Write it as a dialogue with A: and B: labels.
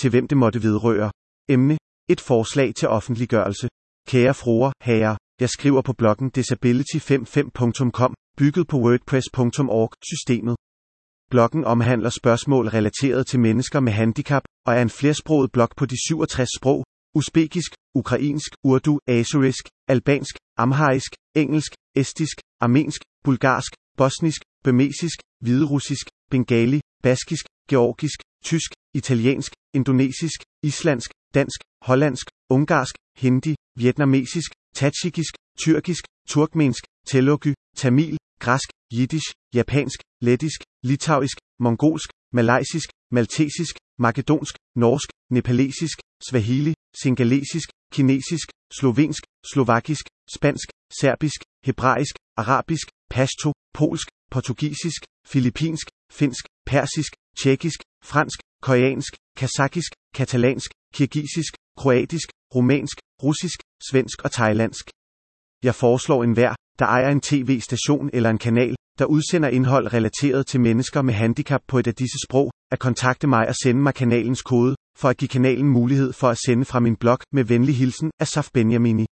A: til hvem det måtte vedrøre. Emne. Et forslag til offentliggørelse. Kære fruer, herrer, jeg skriver på bloggen disability55.com, bygget på wordpress.org, systemet. Bloggen omhandler spørgsmål relateret til mennesker med handicap, og er en flersproget blog på de 67 sprog, usbekisk, ukrainsk, urdu, assyrisk, albansk, amharisk, engelsk, estisk, armensk, bulgarsk, bosnisk, bemesisk, hviderussisk, bengali, baskisk, georgisk, tysk, italiensk, indonesisk, islandsk, dansk, hollandsk, ungarsk, hindi, vietnamesisk, tadsjikisk, tyrkisk, turkmensk, telugu, tamil, græsk, jiddisch, japansk, lettisk, litauisk, mongolsk, malaysisk, maltesisk, makedonsk, norsk, nepalesisk, swahili, singalesisk, kinesisk, slovensk, slovakisk, spansk, serbisk, hebraisk, arabisk, pashto, polsk, portugisisk, filippinsk, finsk, persisk, tjekkisk, fransk, koreansk, kazakisk, katalansk, kirgisisk, kroatisk, romansk, russisk, svensk og thailandsk. Jeg foreslår enhver, der ejer en tv-station eller en kanal, der udsender indhold relateret til mennesker med handicap på et af disse sprog, at kontakte mig og sende mig kanalens kode, for at give kanalen mulighed for at sende fra min blog med venlig hilsen af Saf Benjamini.